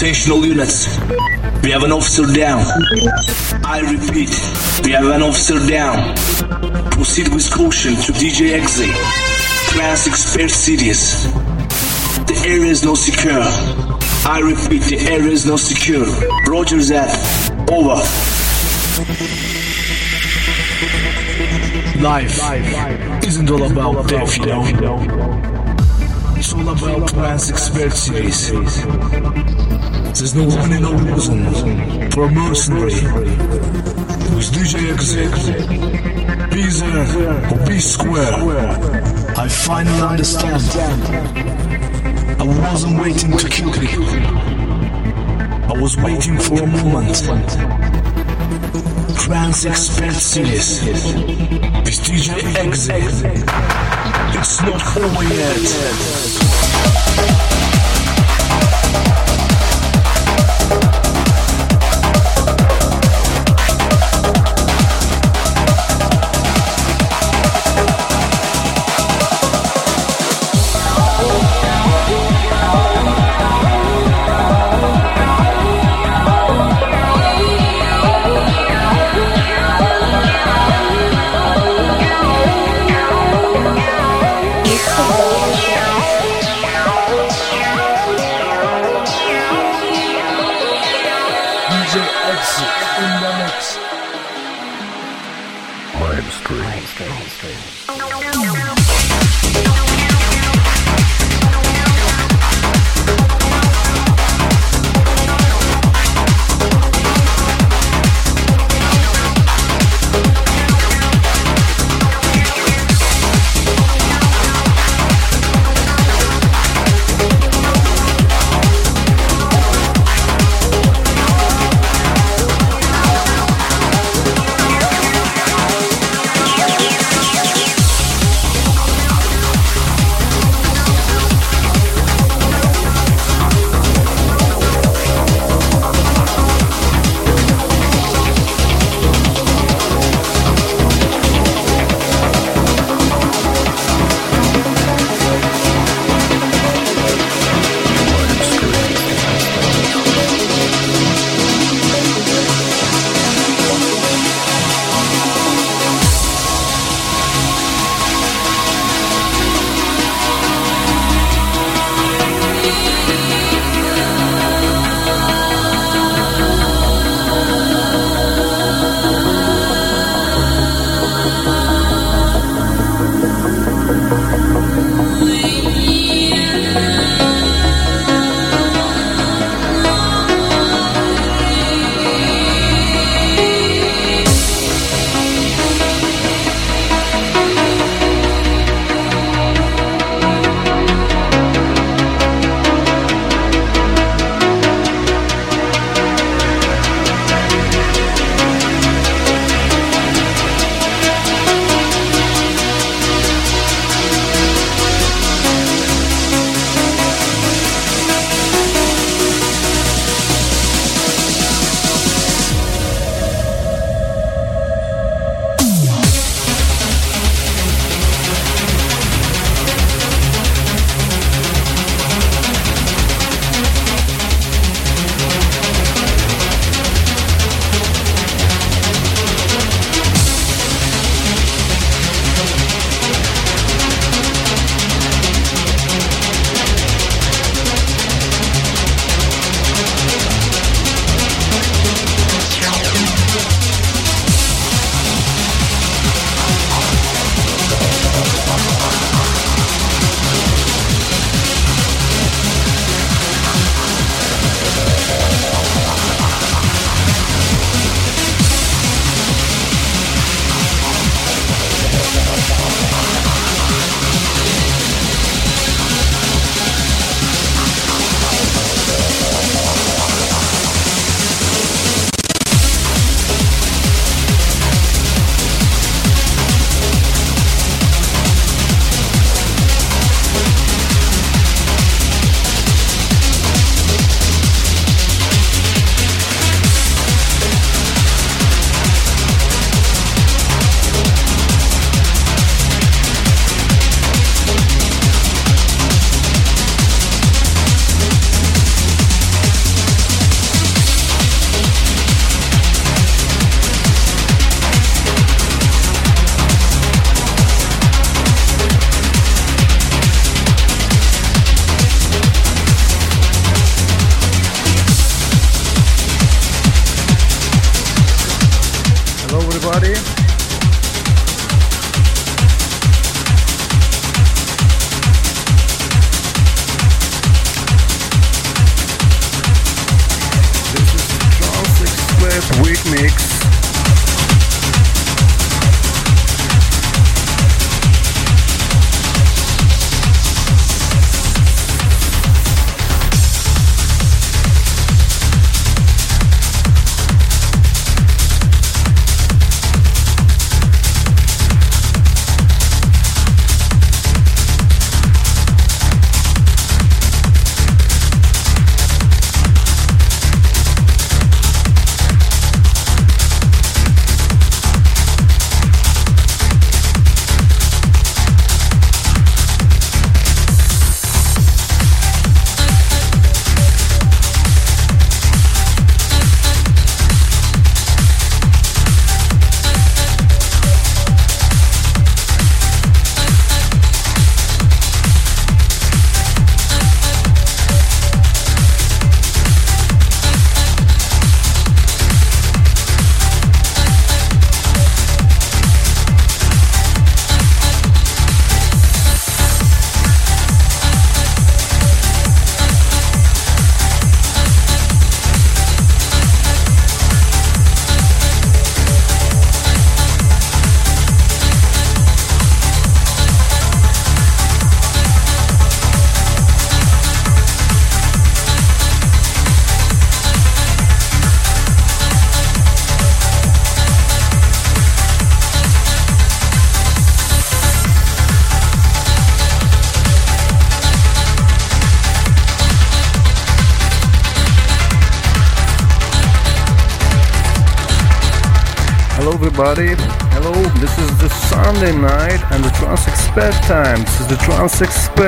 Attention all units. We have an officer down. I repeat, we have an officer down. Proceed with caution to DJ Exe. Trance Expert Series. The area is not secure. I repeat, the area is not secure. Roger that. Over. Life isn't all about death, you know. It's all about Trance Expert Series. There's no winning or losing for a mercenary who's DJ Exec. Be there or be square. I finally understand. I wasn't waiting to kill you. I was waiting for a moment. Trance Expert Series DJ Exec. It's not over yet.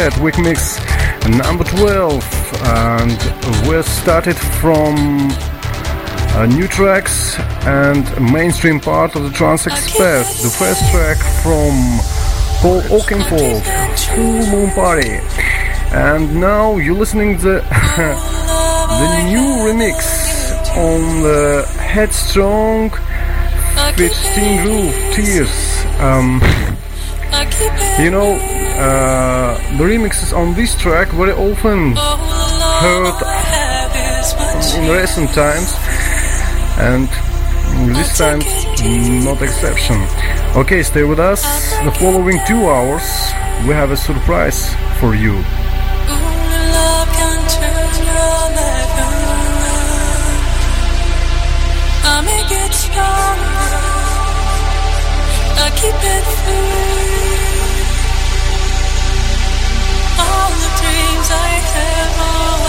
Expert Week Mix number 12. And we started from uh, new tracks and mainstream part of the Trance Expert. The first track from Paul Oakenfold, Full Moon Party. And now you're listening to the, the new remix on the Headstrong with Stine Grove, Tears. Um, you know, uh, the remixes on this track very often heard in recent times, and this time not exception. Okay, stay with us. The following two hours, we have a surprise for you. keep it free. Have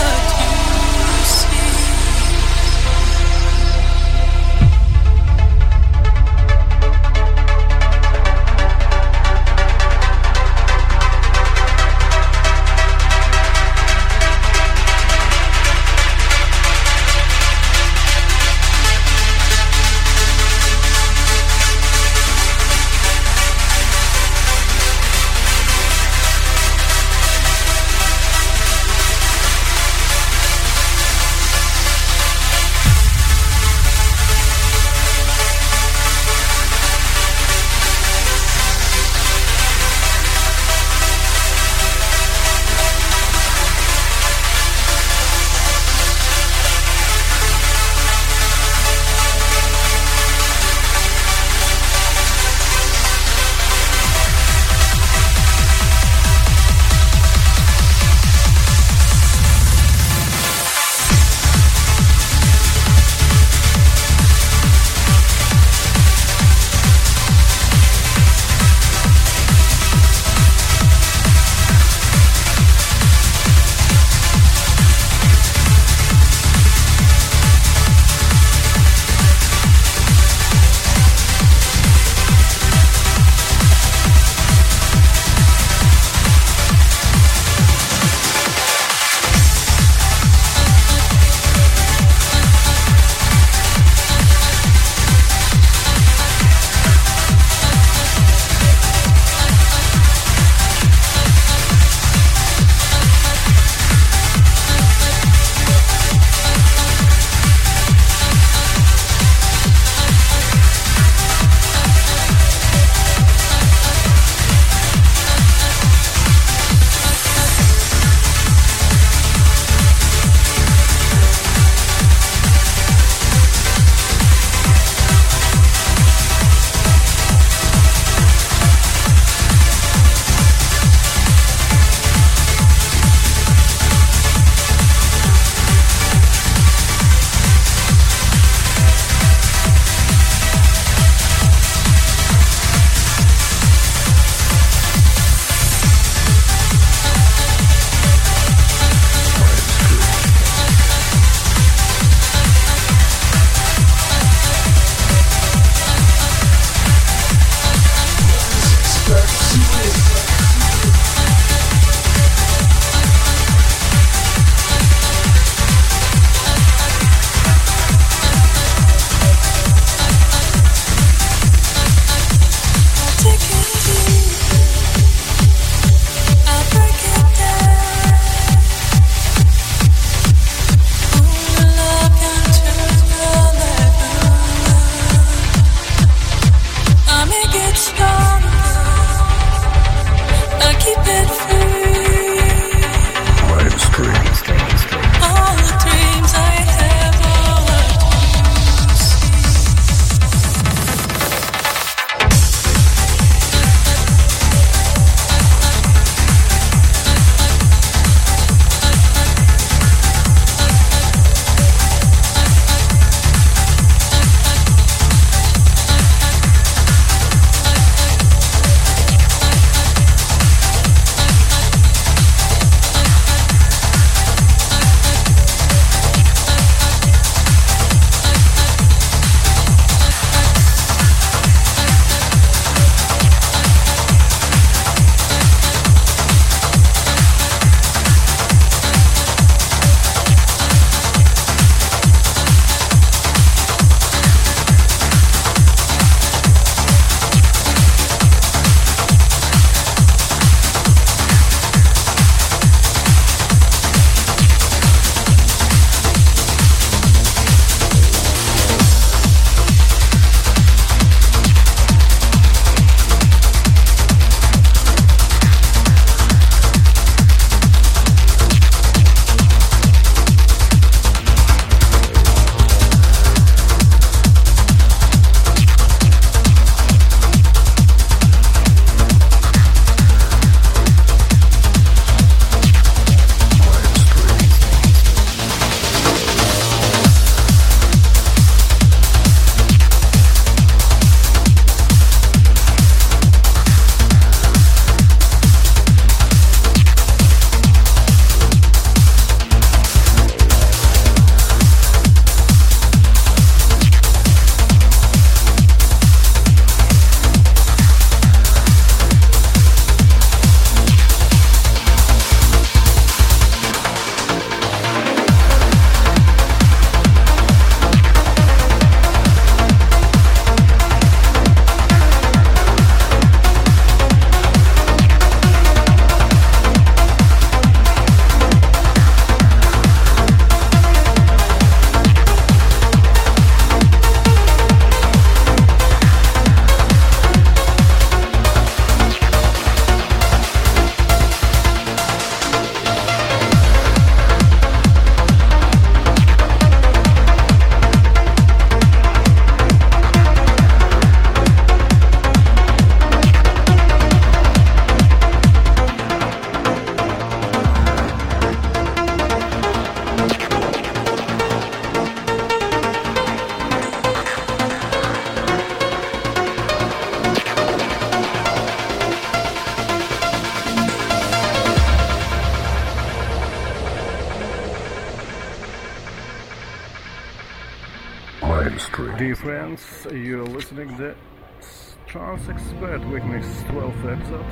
Expert Weekmix 12th episode,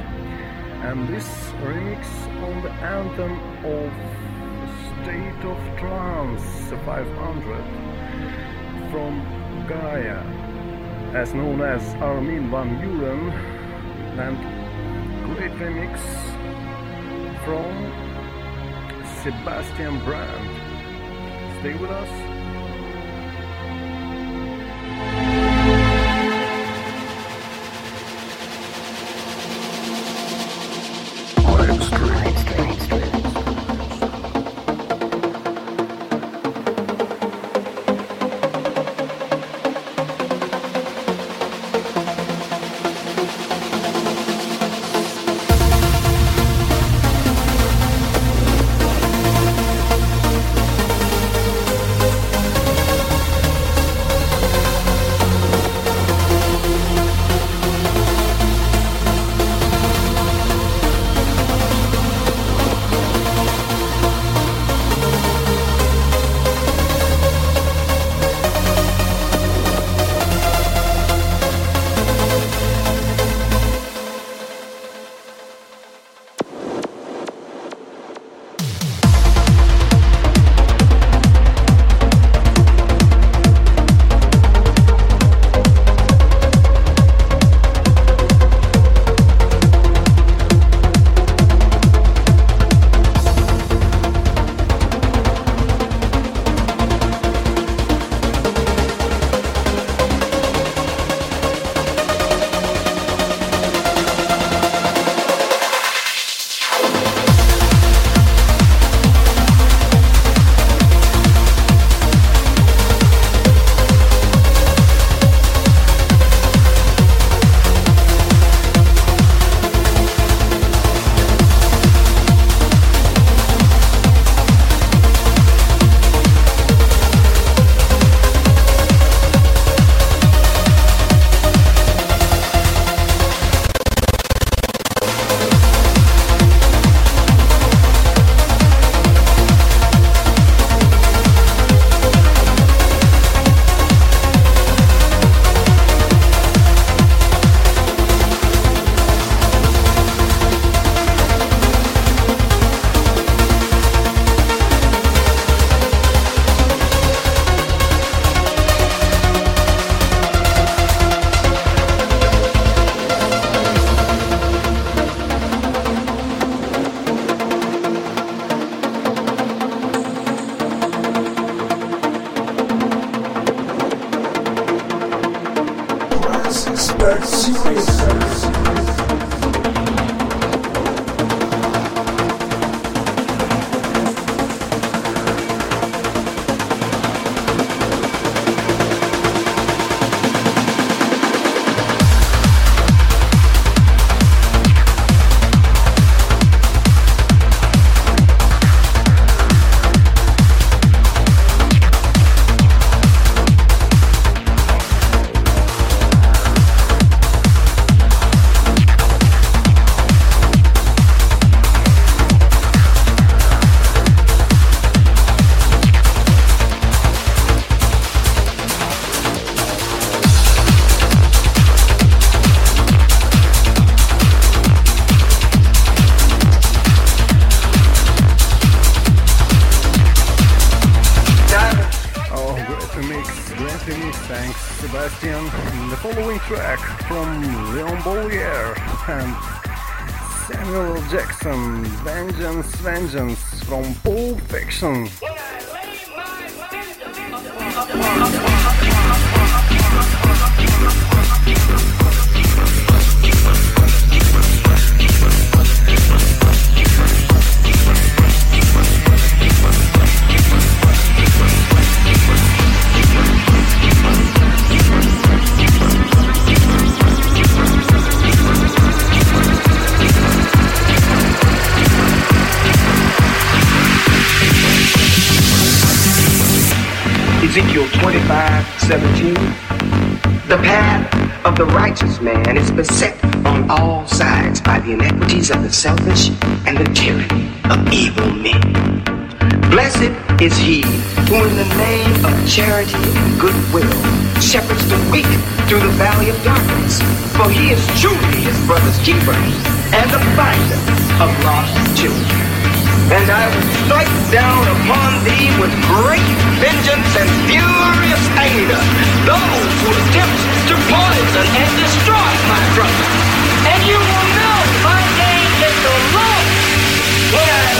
and this remix on the anthem of State of Trance 500 from Gaia, as known as Armin van Buuren, and great remix from Sebastian Brand. Stay with us. Selfish and the tyranny of evil men. Blessed is he who in the name of charity and goodwill shepherds the weak through the valley of darkness. For he is truly his brother's keeper and the finder of lost children. And I will strike down upon thee with great vengeance and furious anger those who attempt to poison and destroy my brother. And you will when I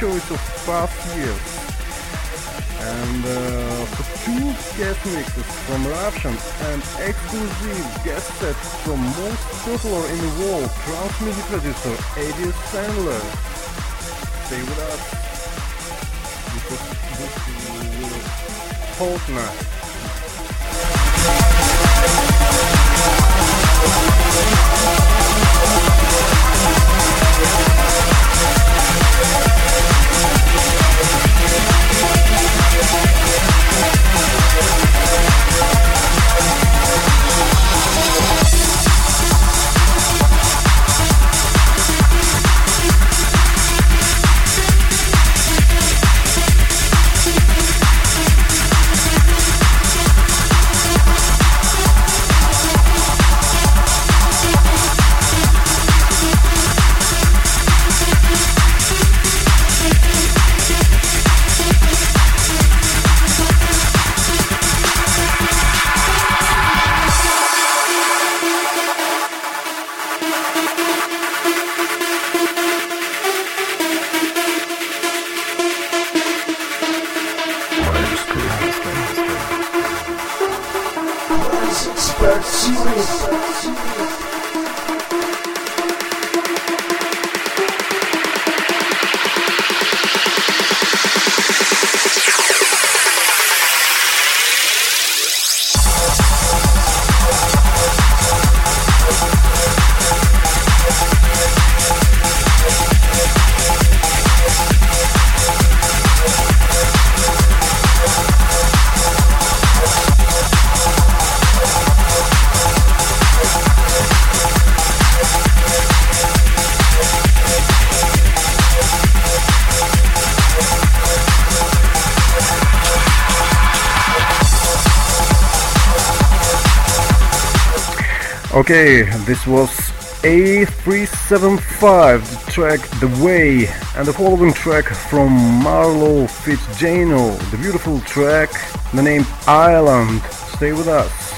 choice of past years and uh, for two guest mixes from Eruption and exclusive guest sets from most popular in the world trance music producer Eddie Sandler. Stay with us. Because this will hold Okay, this was A375, the track The Way, and the following track from Marlo Fitzjano, the beautiful track, the name Island. Stay with us.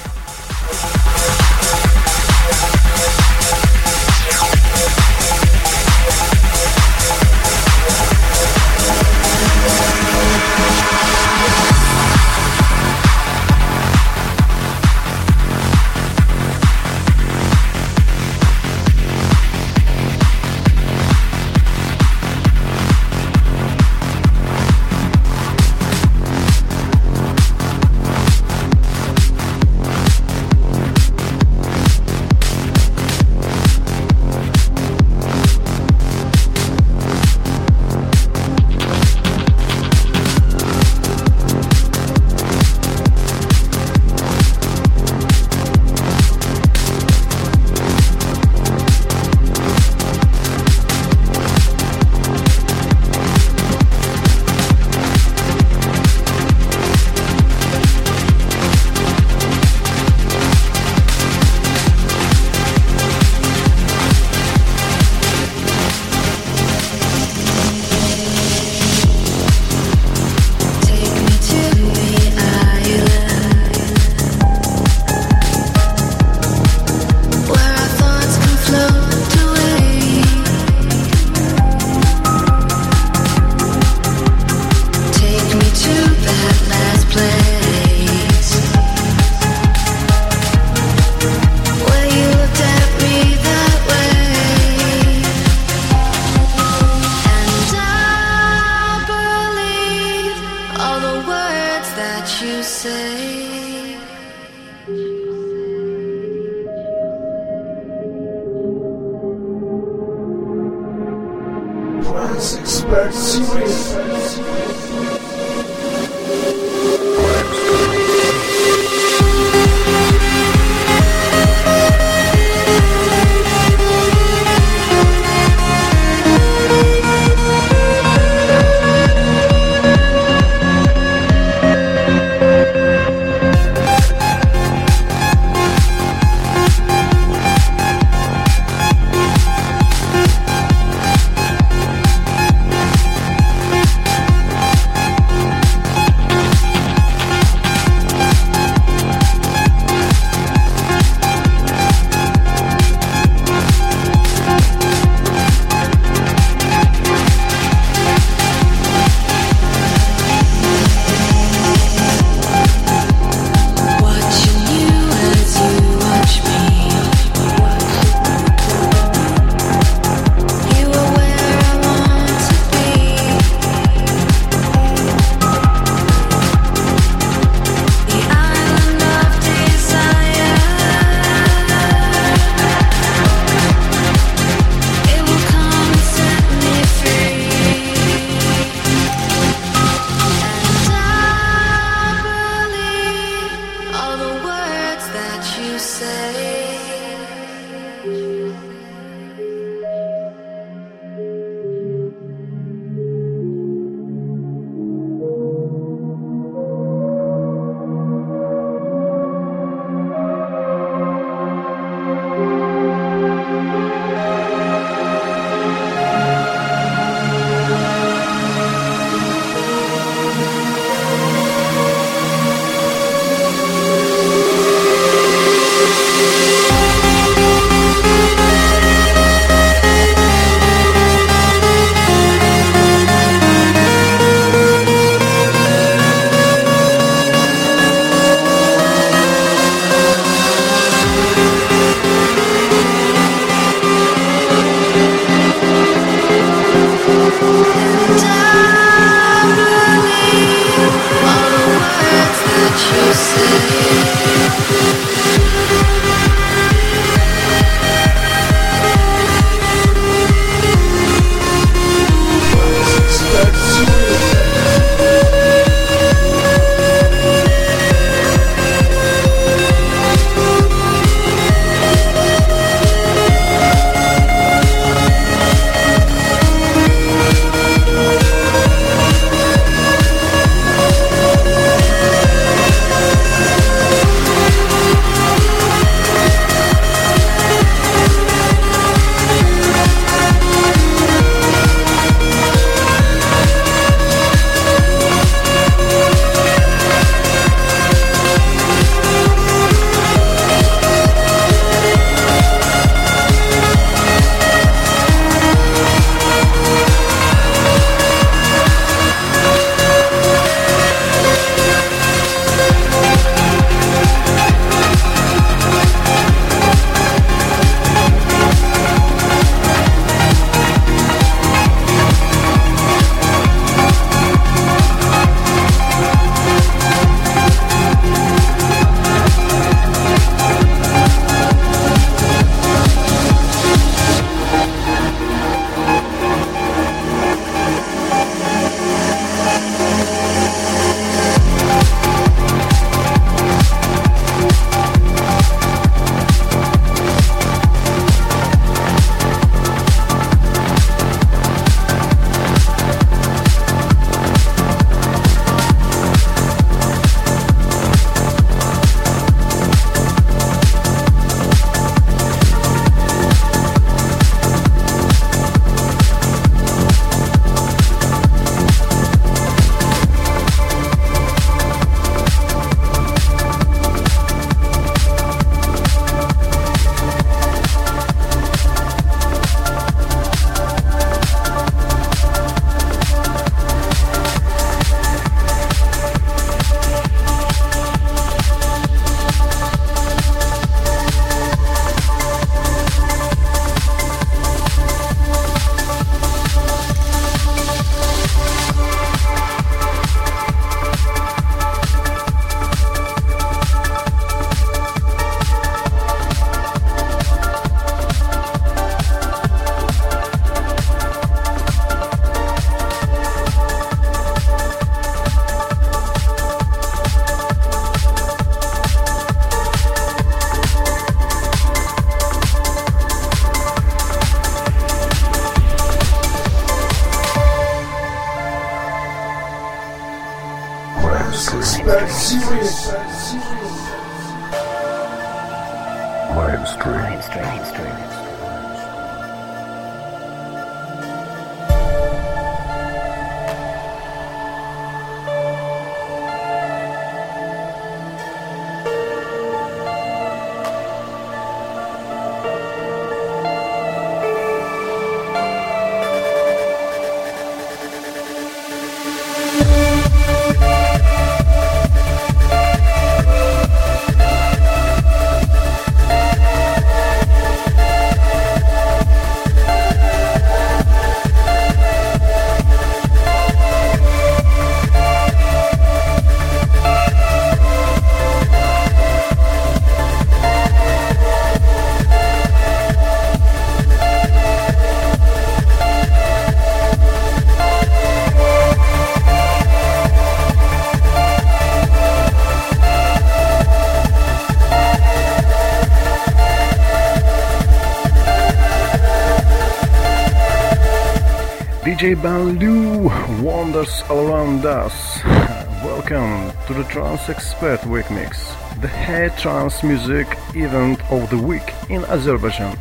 Trance Expert Week Mix, the head trance music event of the week in Azerbaijan.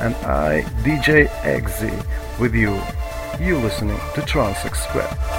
And I, DJ Exy, with you. You listening to Trance Expert.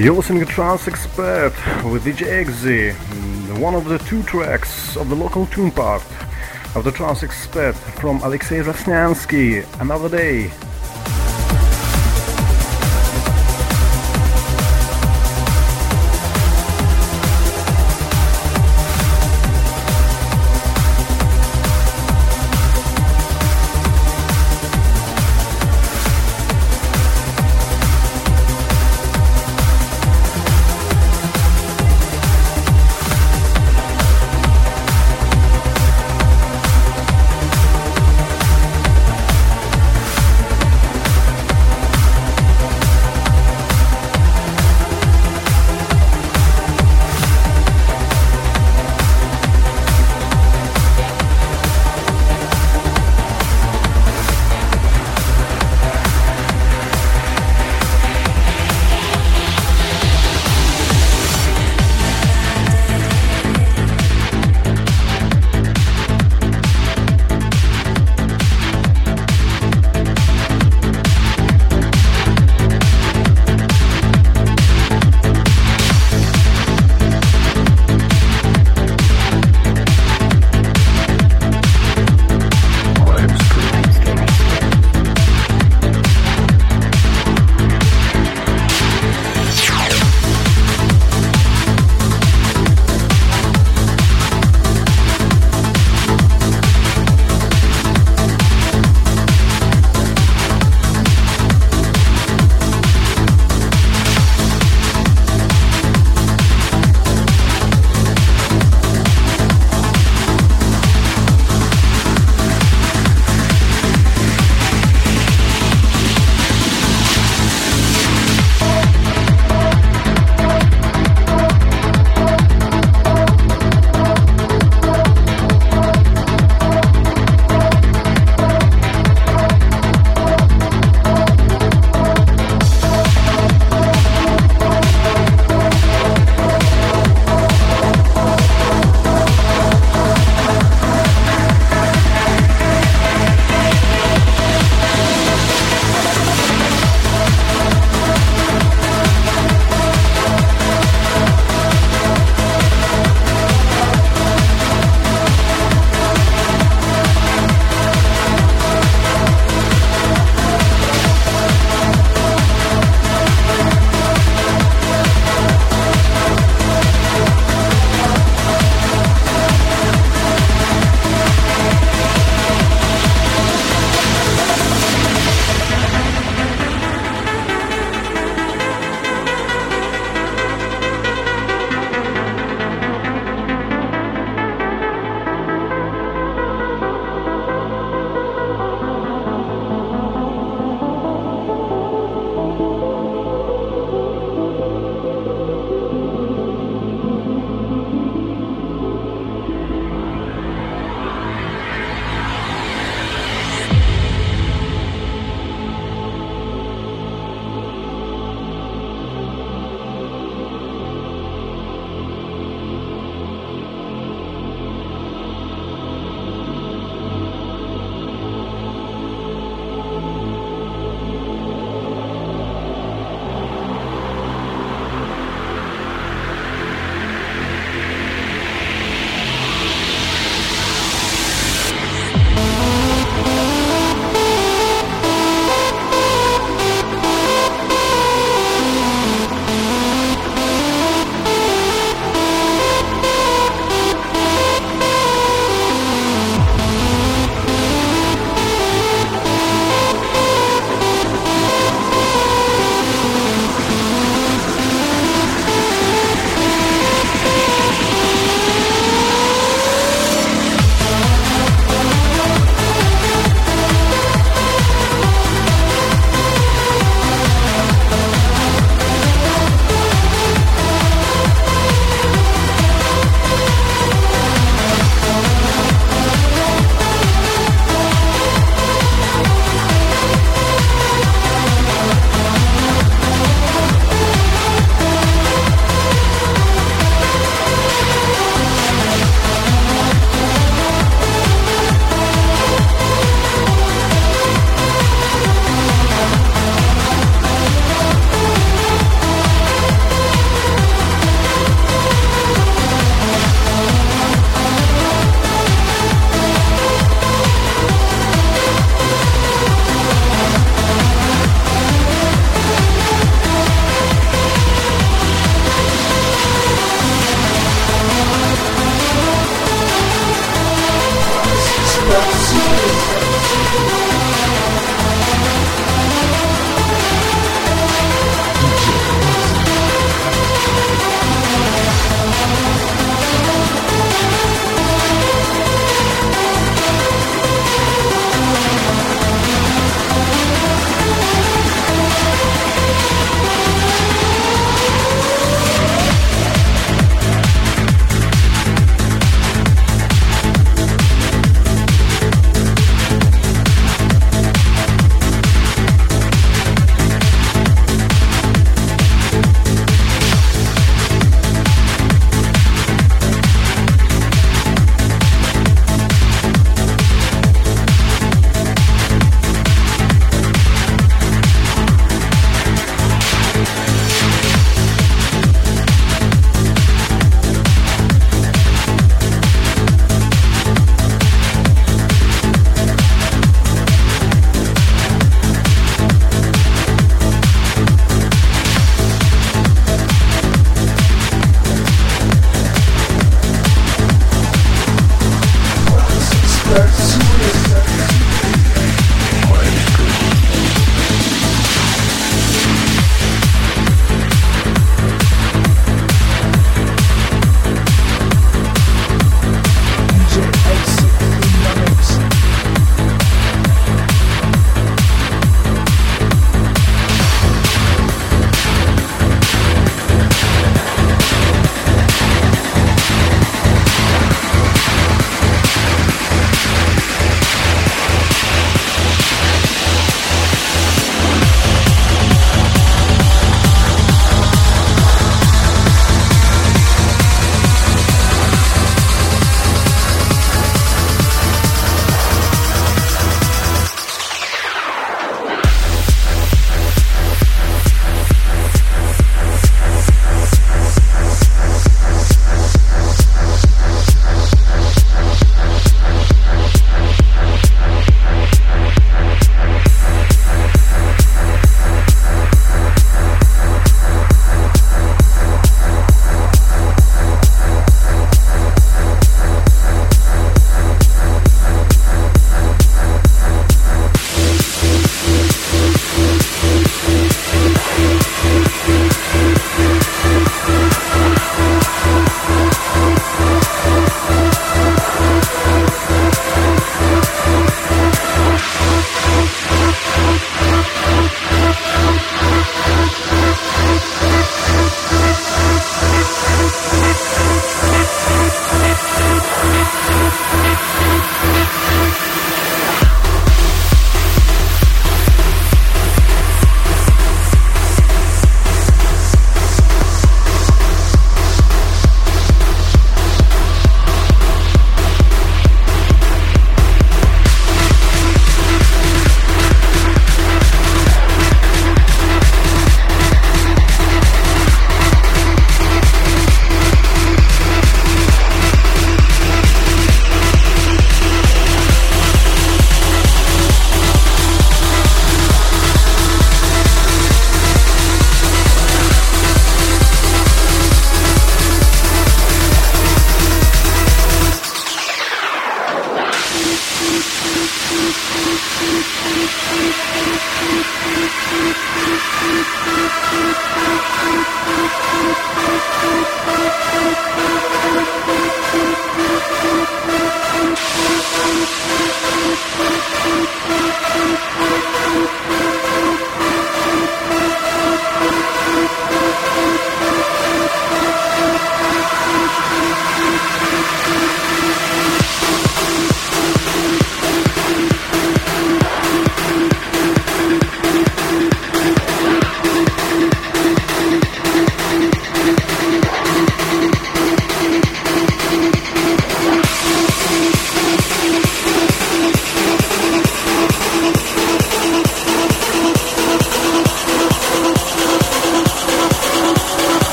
You're listening to Trance Expert with DJ Exy, one of the two tracks of the local tune part of the Trance Expert from Alexei Rasnyansky, Another Day.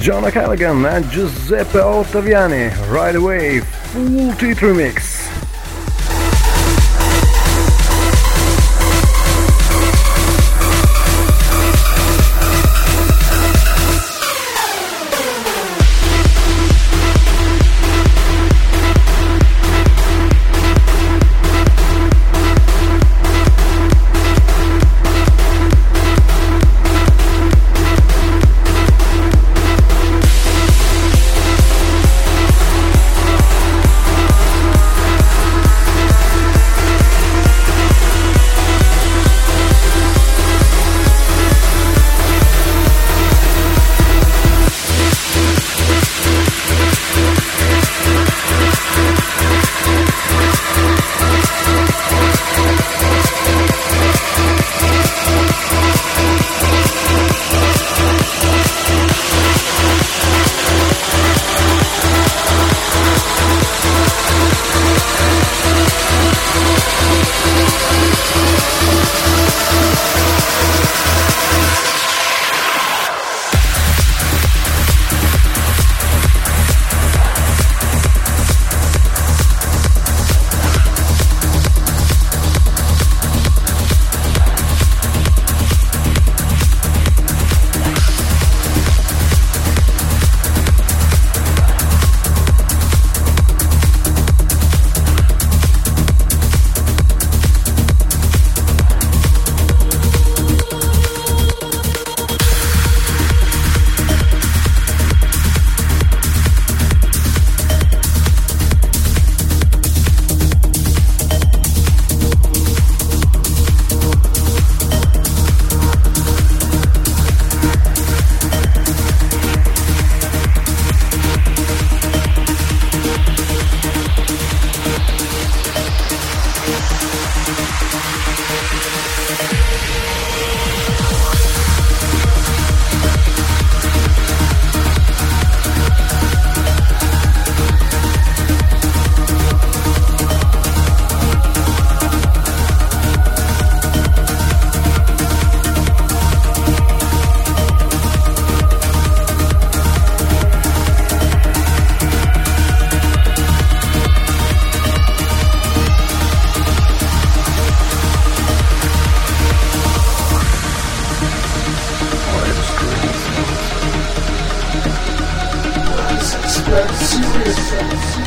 John Callaghan and Giuseppe Ottaviani. Right away, full teeth that serious.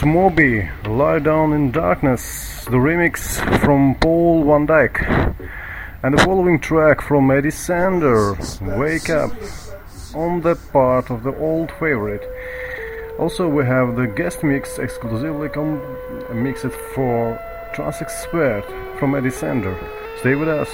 Remix. Moby, Lie Down in Darkness, the remix from Paul Van Dyk, and the following track from Eddie Sander, Wake Up, on the part of the old favorite. Also, we have the guest mix exclusively mixed for Trance Expert from Eddie Sander. Stay with us.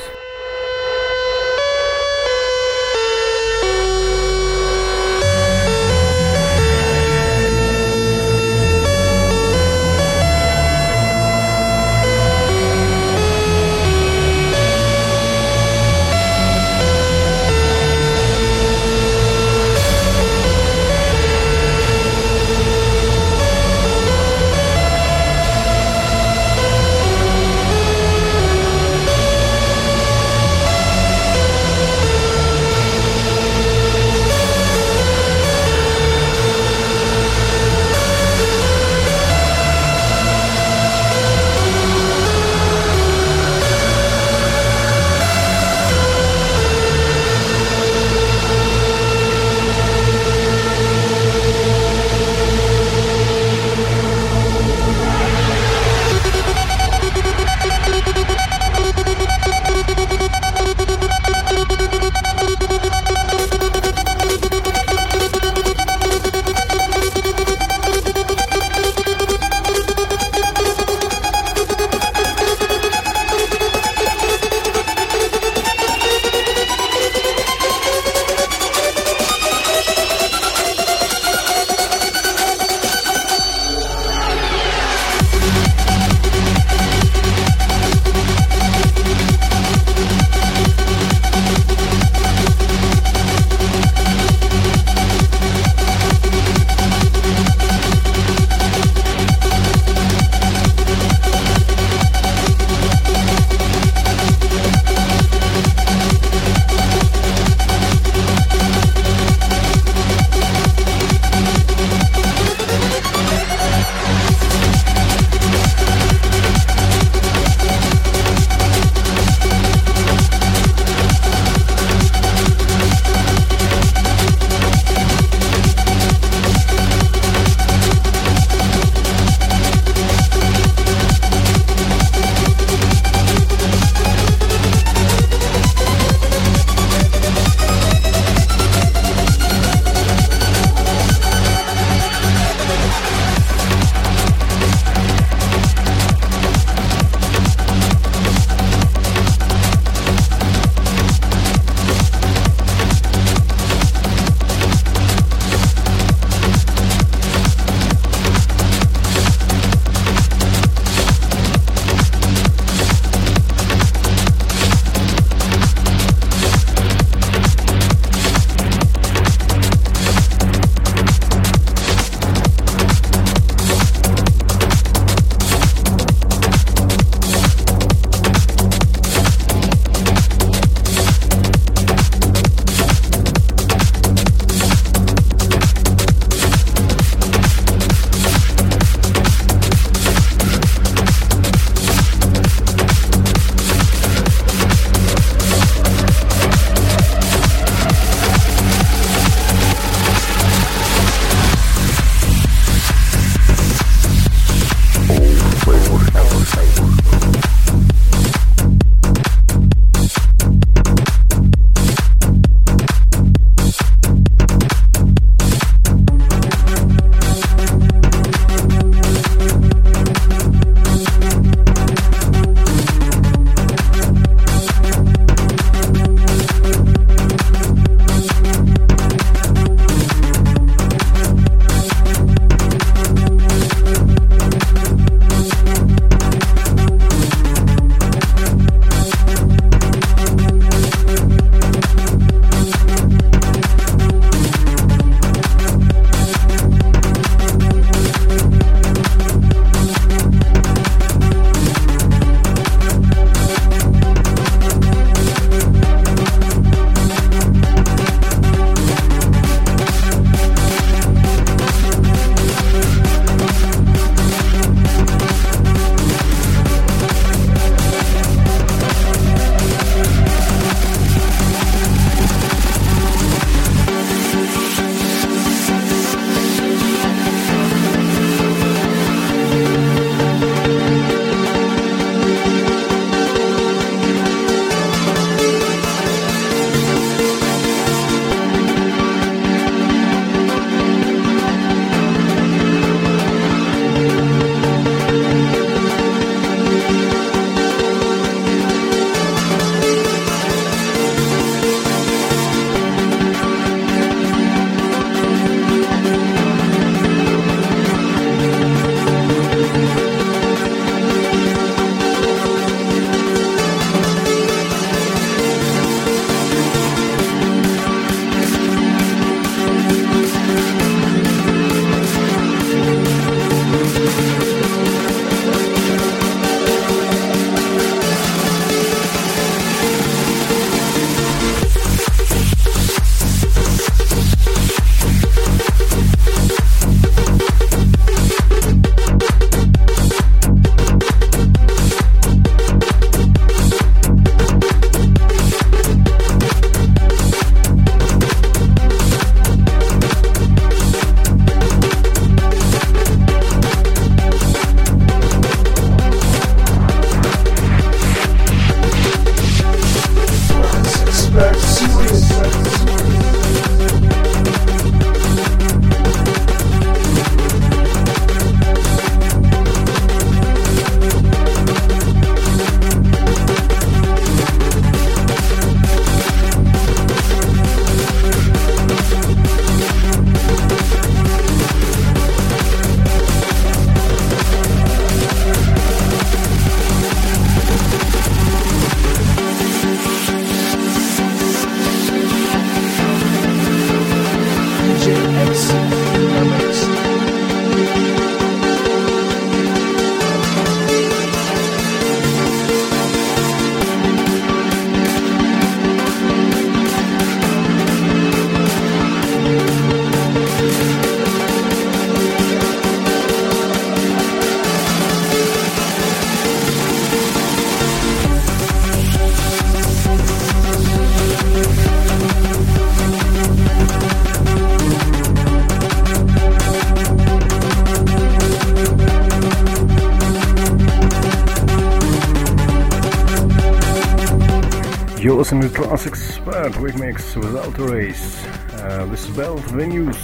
In the Trance Expert remix without a race. Uh, this belt venues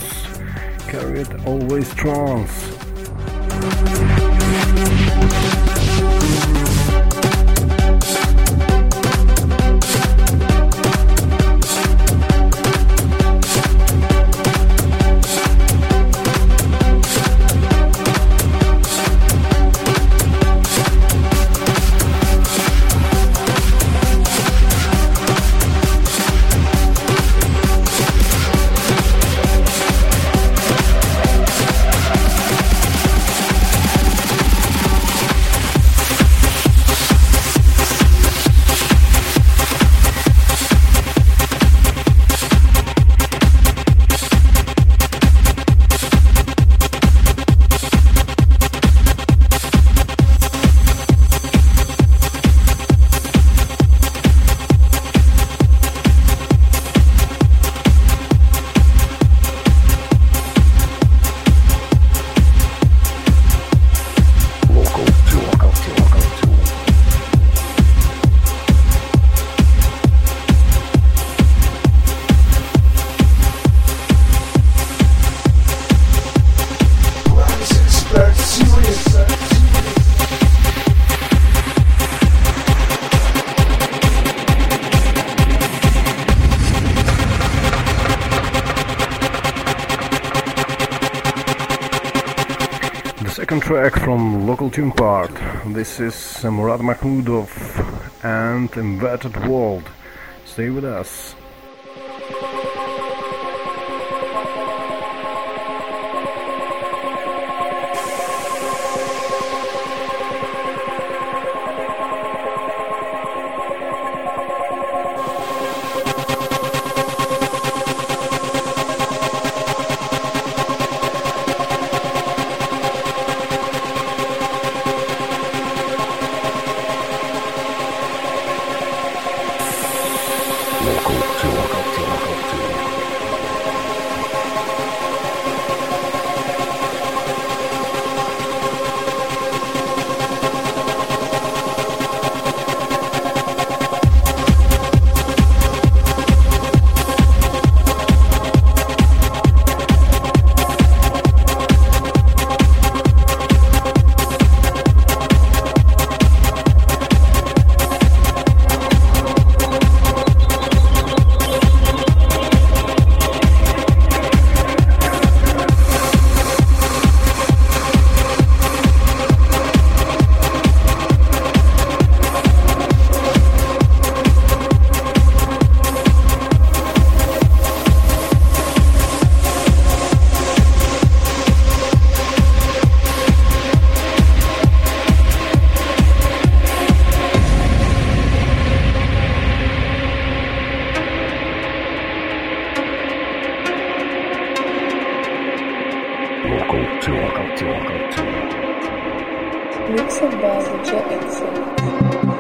Carry it always trance. This is Murad Mahmudov and Inverted World. Stay with us. Kultura. Mixed by the J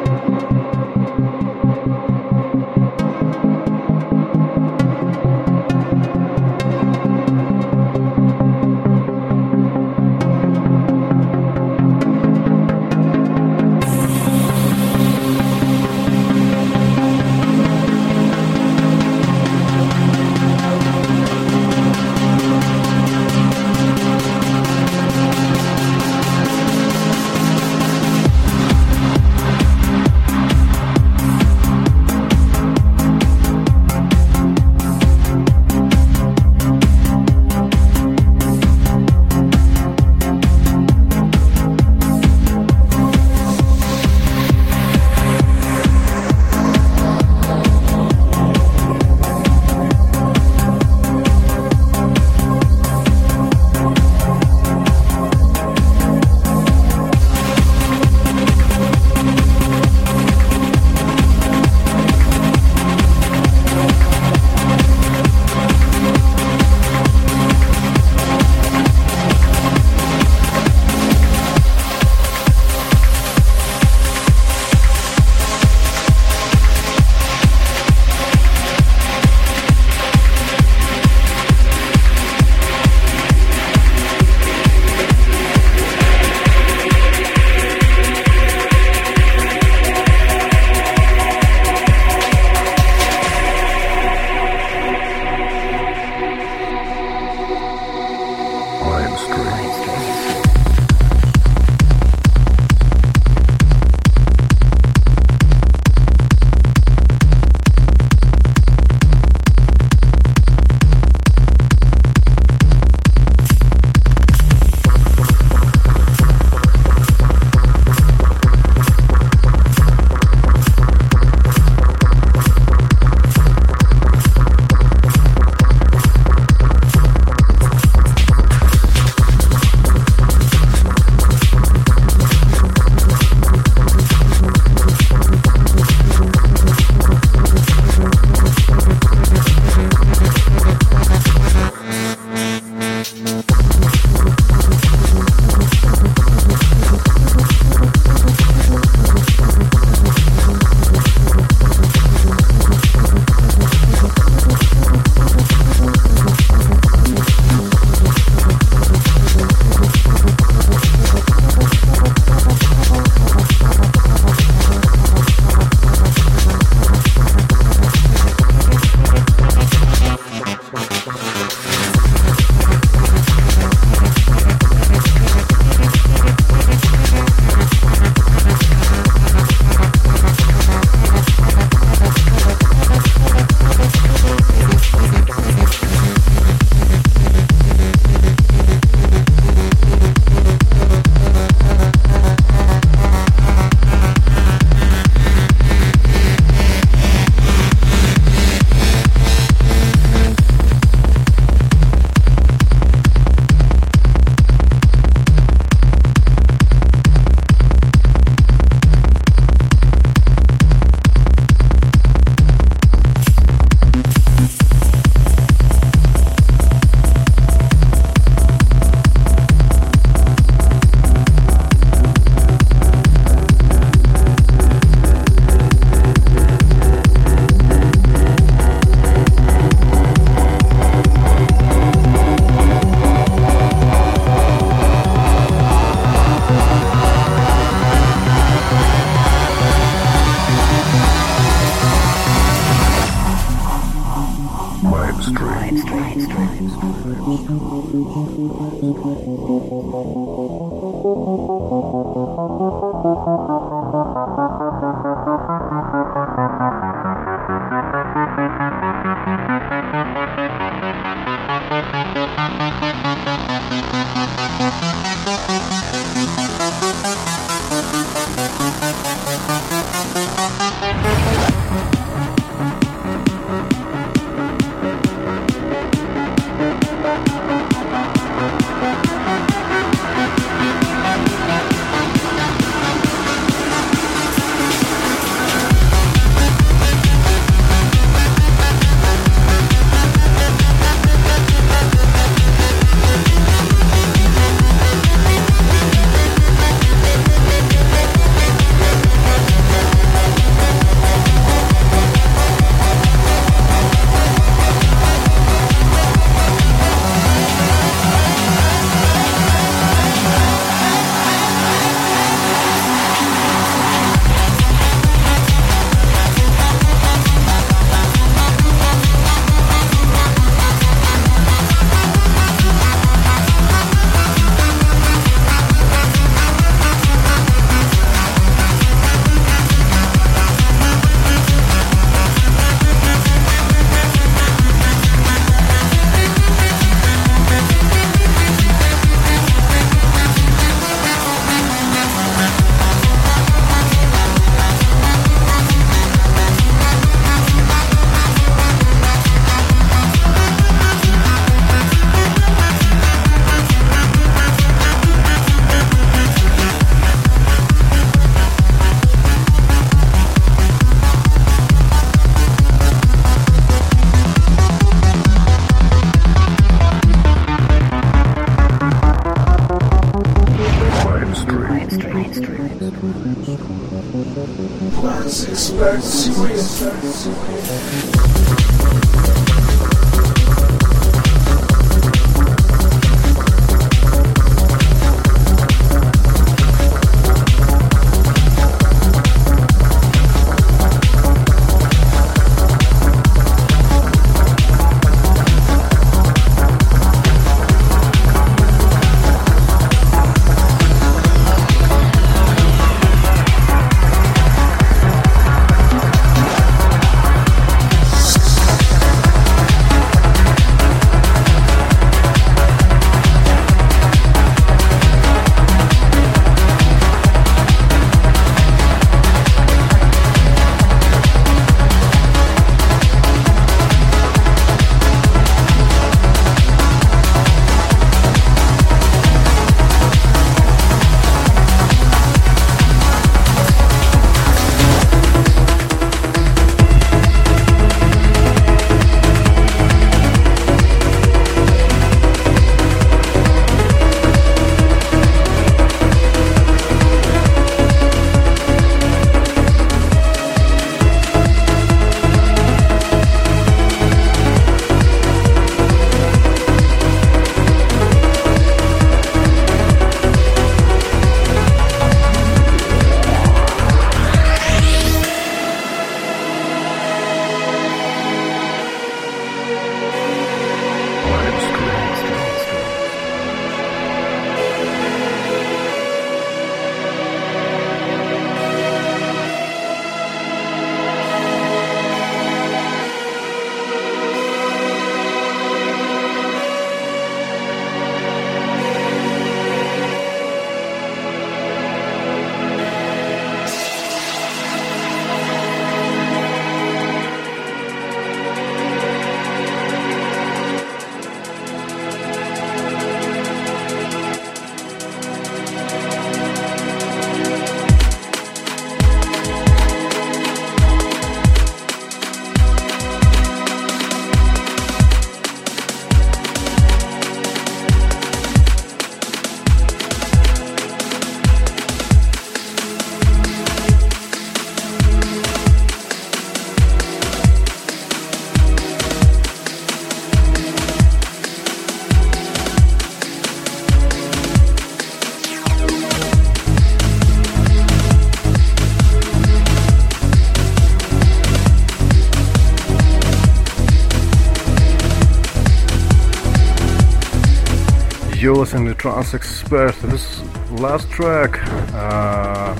you're listening to Trance Expert. This last track uh,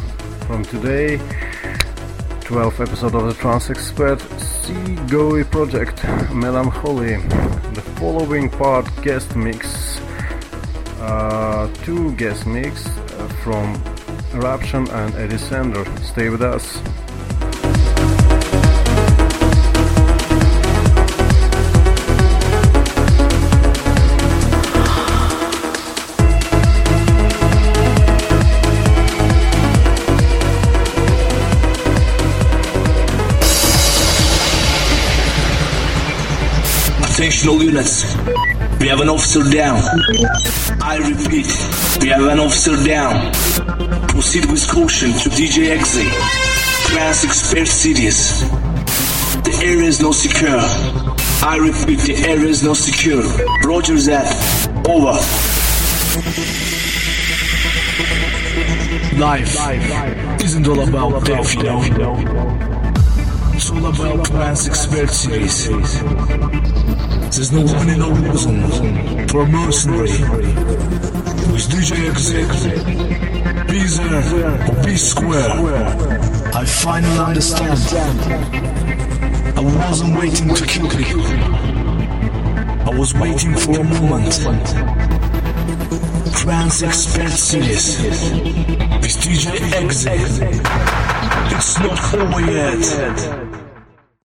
from today, 12th episode of the Trance Expert Seagoy project, Melancholy. The following part guest mix, uh, two guest mix uh, from Eruption and Eddie Sander. Stay with us. Attentional units. We have an officer down. I repeat, we have an officer down. Proceed with caution to DJ Exe. Trance Expert Series. The area is not secure. I repeat, the area is not secure. Roger that. Over. Life isn't all about death, you know. It's all about Trance Expert Series. There's no winning or losing for a mercenary. With DJ Exec, be there be square. I finally understand. I wasn't waiting to kill you. I was waiting for a moment. Trance Expert with DJ Exec. It's not over yet.